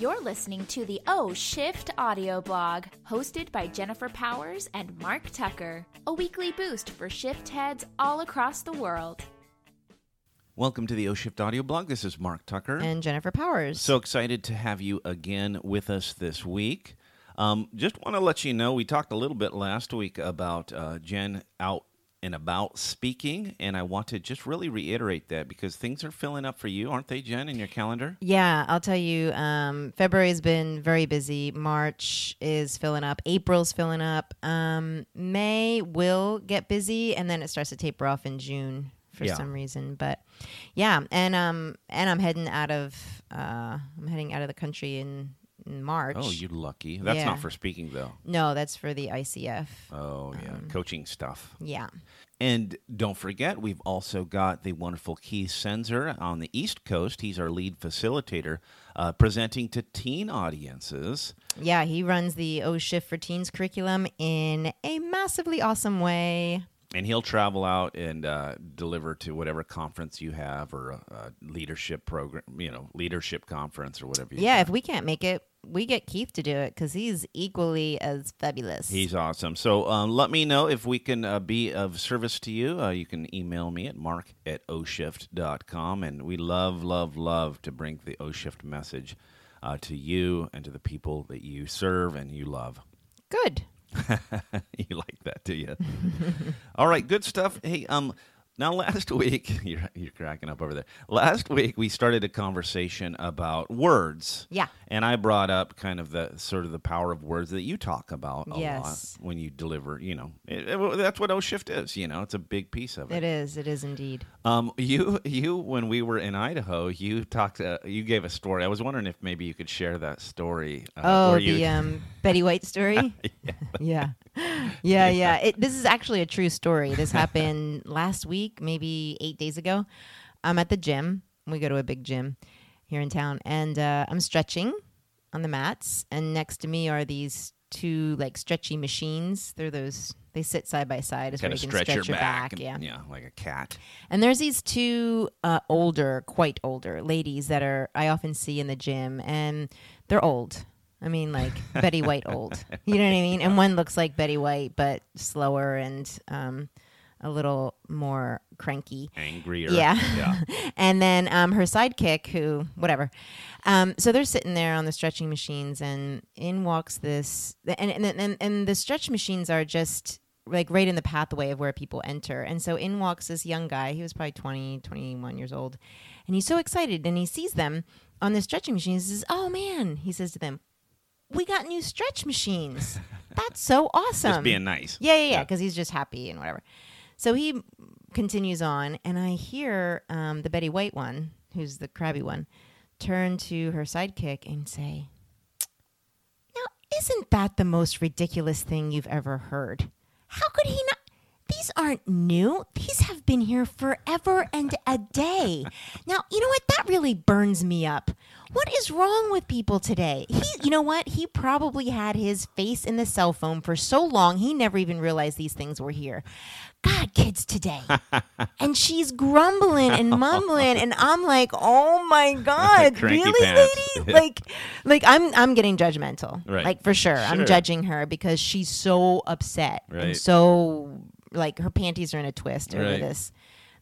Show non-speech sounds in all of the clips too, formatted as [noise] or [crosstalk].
You're listening to the O Shift audio blog, hosted by Jennifer Powers and Mark Tucker, a weekly boost for shift heads all across the world. Welcome to the O Shift audio blog. This is Mark Tucker. and Jennifer Powers. so excited to have you again with us this week. Um, just want to let you know, we talked a little bit last week about uh, Jen out and about speaking, and I want to just really reiterate that because things are filling up for you, aren't they, Jen, in your calendar? yeah, I'll tell you, um, February has been very busy. March is filling up. April's filling up. Um, May will get busy, and then it starts to taper off in June for Yeah. some reason. But yeah, and um, and I'm heading out of uh, I'm heading out of the country in, in March. Oh, you lucky. That's Yeah. not for speaking, though. No, that's for the ICF. Oh, yeah, Um, coaching stuff. Yeah. And don't forget, we've also got the wonderful Keith Senzer on the East Coast. He's our lead facilitator, uh, presenting to teen audiences. Yeah, he runs the O Shift for Teens curriculum in a massively awesome way. And he'll travel out and uh, deliver to whatever conference you have or a, a leadership program, you know, leadership conference or whatever. You Yeah, got. if we can't make it, we get Keith to do it because he's equally as fabulous. He's awesome. So um, let me know if we can uh, be of service to you. Uh, you can email me at mark at oshift.com. And we love, love, love to bring the OShift message uh, to you and to the people that you serve and you love. good. [laughs] you like that, do you? [laughs] All right, good stuff. Hey, um, now last [laughs] week [laughs] you're you're cracking up over there. Last week we started a conversation about words. Yeah. And I brought up kind of the sort of the power of words that you talk about a Yes. lot when you deliver. You know, it, it- that's what O Shift is. You know, it's a big piece of it. It is. It is indeed. Um, you you when we were in Idaho, you talked. Uh, you gave a story. I was wondering if maybe you could share that story. Uh, oh, the you, um, Betty White story. [laughs] yeah. Yeah, yeah. Yeah. It, this is actually a true story. This [laughs] happened last week, maybe eight days ago. I'm at the gym. We go to a big gym here in town, and uh, I'm stretching on the mats. And next to me are these two like stretchy machines. They're those. They sit side by side. Kind where of you can stretch, your back. back, yeah. yeah, like a cat. And there's these two uh, older, quite older ladies that are I often see in the gym, and they're old. I mean, like Betty White old. You know what I mean? [laughs] And one looks like Betty White, but slower and um, a little more cranky. angrier. Yeah. yeah. [laughs] and then um, her sidekick, who, whatever. Um, so they're sitting there on the stretching machines, and in walks this, and, and, and, and the stretch machines are just like right in the pathway of where people enter. And so in walks this young guy. He was probably 20, 21 years old. And he's so excited, and he sees them on the stretching machines. He says, Oh man, he says to them, We got new stretch machines. [laughs] That's so awesome. Just being nice. Yeah, yeah, yeah, because he's just happy and whatever. So he continues on, and I hear um, the Betty White one, who's the crabby one, turn to her sidekick and say, Now, isn't that the most ridiculous thing you've ever heard? How could he not? These aren't new. These have been here forever and a day. Now, you know what? That really burns me up. What is wrong with people today? He, you know what? He probably had his face in the cell phone for so long, he never even realized these things were here. God, kids today. [laughs] and she's grumbling and [laughs] mumbling, and I'm like, oh my God, [laughs] really, pants. lady? like, like I'm, I'm getting judgmental. Right. Like for sure, I'm judging her because she's so upset Right. and so like her panties are in a twist over Right. this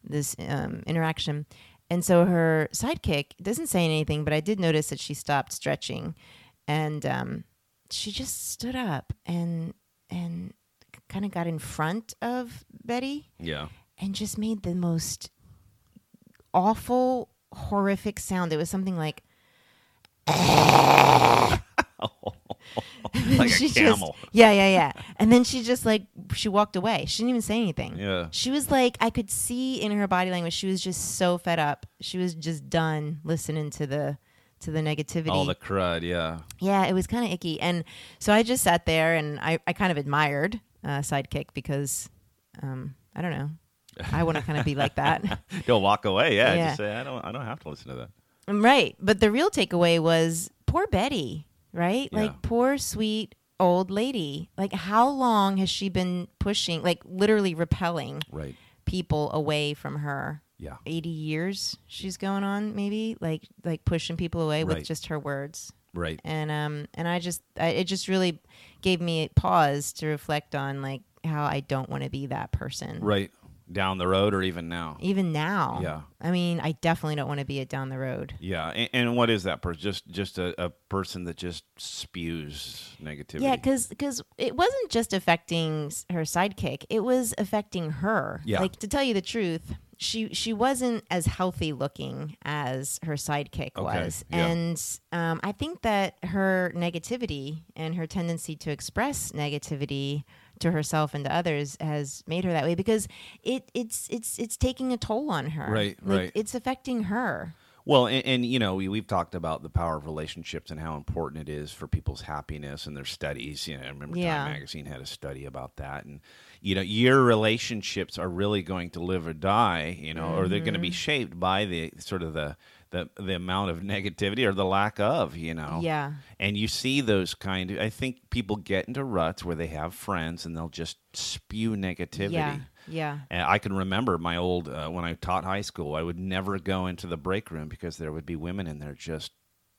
this um, interaction. And so her sidekick doesn't say anything, but I did notice that she stopped stretching, and um, she just stood up and and kind of got in front of Betty Yeah. and just made the most awful, horrific sound. It was something like. [laughs] Like [laughs] a She just- camel. yeah, yeah, yeah. And then she just like she walked away. She didn't even say anything. Yeah. She was like I could see in her body language she was just so fed up. She was just done listening to the to the negativity. All the crud. Yeah. yeah, it was kind of icky. And so I just sat there and I I kind of admired uh, sidekick because um I don't know. I want to kind of be like that. [laughs] Go walk away. Yeah. Yeah. Just say I don't. I don't have to listen to that. Right. But the real takeaway was poor Betty, right? Yeah. Like poor sweet old lady. Like how long has she been pushing like literally repelling Right. people away from her? Yeah. 80 years she's going on maybe like like pushing people away Right. with just her words. Right. and um and I just I, it just really gave me a pause to reflect on like how I don't want to be that person. Right. Down the road or even now. Even now. Yeah. I mean, I definitely don't want to be it down the road. Yeah. And, and what is that person? Just just a, a person that just spews negativity. Yeah, because because it wasn't just affecting her sidekick; it was affecting her. Yeah. Like to tell you the truth, she she wasn't as healthy looking as her sidekick Okay, was, yeah. and um, I think that her negativity and her tendency to express negativity to herself and to others has made her that way because it it's it's it's taking a toll on her. Right, Like, right. It's affecting her. Well, and, and you know, we, we've talked about the power of relationships and how important it is for people's happiness and their studies. You know, I remember Yeah. Time Magazine had a study about that, and you know, your relationships are really going to live or die. You know, or they're going to Mm-hmm. be shaped by the sort of the the the amount of [laughs] negativity or the lack of. You know, Yeah. and you see those kind of. I think people get into ruts where they have friends and they'll just spew negativity. Yeah. Yeah. And I can remember my old uh, when I taught high school, I would never go into the break room because there would be women in there just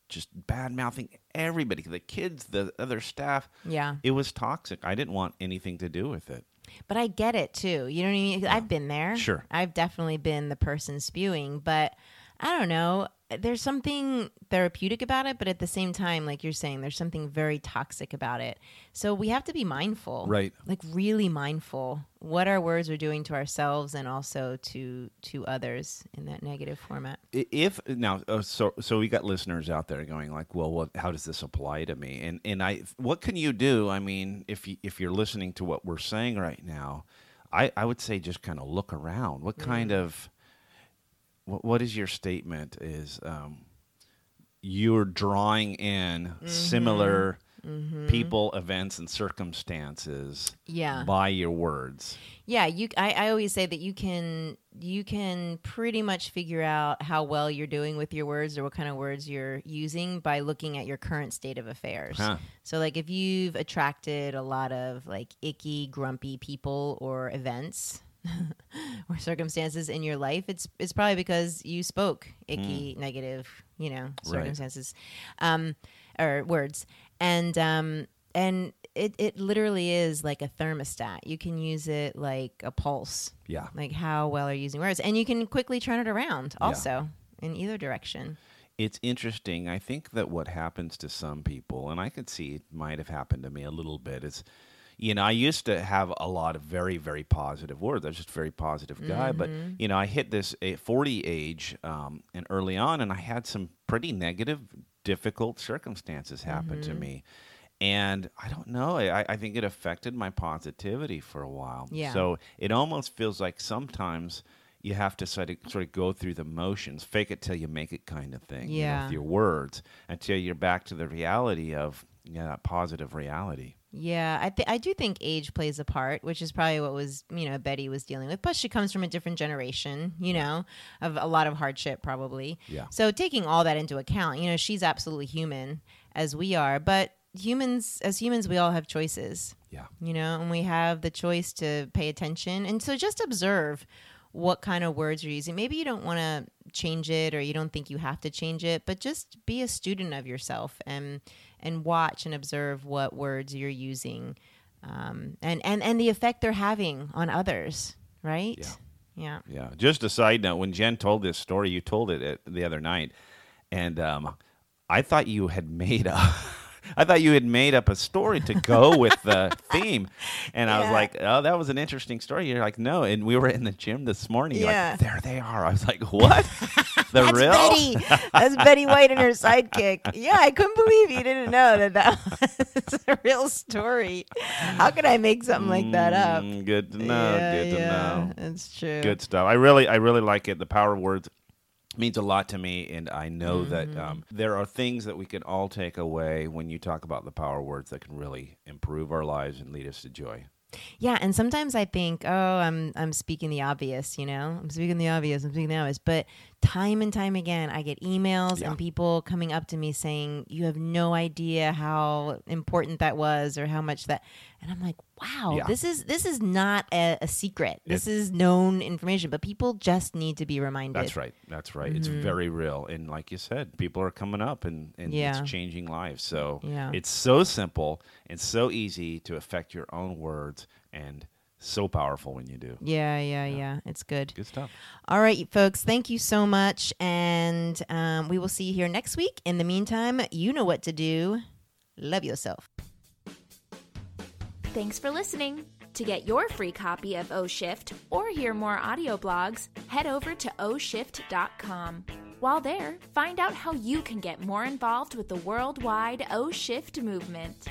just bad mouthing everybody, the kids, the other staff. Yeah. It was toxic. I didn't want anything to do with it. But I get it too. You know what I mean? I've been there. Sure. I've definitely been the person spewing, but I don't know. There's something therapeutic about it, but at the same time, like you're saying, there's something very toxic about it. So we have to be mindful. Right. Like really mindful what our words are doing to ourselves and also to to others in that negative format. If now, uh, so so we got listeners out there going like, well, what? How does this apply to me? And and I, what can you do? I mean, if you, if you're listening to what we're saying right now, I I would say just kind of look around. What kind of what, what is your statement? Is um, you're drawing in similar people, events, and circumstances Yeah. by your words. Yeah, you. I, I always say that you can you can pretty much figure out how well you're doing with your words or what kind of words you're using by looking at your current state of affairs. Huh. So, like, if you've attracted a lot of like icky, grumpy people or events [laughs] or circumstances in your life, it's it's probably because you spoke icky, negative, you know, circumstances, um, or words, and um, and it it literally is like a thermostat. You can use it like a pulse, Yeah. like how well are you using words, and you can quickly turn it around Yeah. also in either direction. it's interesting. I think that what happens to some people, and I could see it might have happened to me a little bit, is, you know, I used to have a lot of very, very positive words. I was just a very positive guy. But, you know, I hit this eh, 40 age um, and early on, and I had some pretty negative, difficult circumstances happen to me. And I don't know. I, I think it affected my positivity for a while. Yeah. So it almost feels like sometimes you have to sort of sort of go through the motions, fake it till you make it kind of thing. you know, Yeah. with your words until you're back to the reality of yeah, that positive reality. Yeah, I th- I do think age plays a part, which is probably what was you know Betty was dealing with. Plus, she comes from a different generation, you know, of a lot of hardship probably. Yeah. So taking all that into account, you know, she's absolutely human as we are, but humans as humans we all have choices Yeah. you know, and we have the choice to pay attention. And so just observe what kind of words you're using. Maybe you don't want to change it or you don't think you have to change it, but just be a student of yourself and and watch and observe what words you're using um, and, and, and the effect they're having on others, right? Yeah. Yeah. Yeah. Just a side note: when Jen told this story, you told it the other night, and um, I thought you had made [laughs] a. I thought you had made up a story to go with the [laughs] theme, and I was like, "Oh, that was an interesting story." You're like, "No," and we were in the gym this morning. Yeah. like, there they are. I was like, "What? the That's real?" Betty. That's Betty White and her [laughs] sidekick. Yeah, I couldn't believe you didn't know that that [laughs] was a real story. How could I make something like that up? Mm, Good to know. Yeah, good to yeah, know. It's true. Good stuff. I really, I really like it. The power of words means a lot to me, and I know Mm-hmm. that um, there are things that we can all take away when you talk about the power words that can really improve our lives and lead us to joy. Yeah, and sometimes I think, oh, I'm I'm speaking the obvious, you know, I'm speaking the obvious, I'm speaking the obvious, but time and time again, I get emails Yeah. and people coming up to me saying, "You have no idea how important that was, or how much that." And I'm like, "Wow, Yeah. this is this is not a, a secret. This is known information, but people just need to be reminded." That's right. That's right. It's mm-hmm. very real. And like you said, people are coming up and, and Yeah. it's changing lives. So Yeah. it's so simple and so easy to affect your own words and so powerful when you do. Yeah, yeah, yeah. It's good. Good stuff. All right, folks. Thank you so much, and um, we will see you here next week. In the meantime, you know what to do. Love yourself. Thanks for listening. To get your free copy of O Shift or hear more audio blogs, head over to oshift.com. While there, find out how you can get more involved with the worldwide O Shift movement.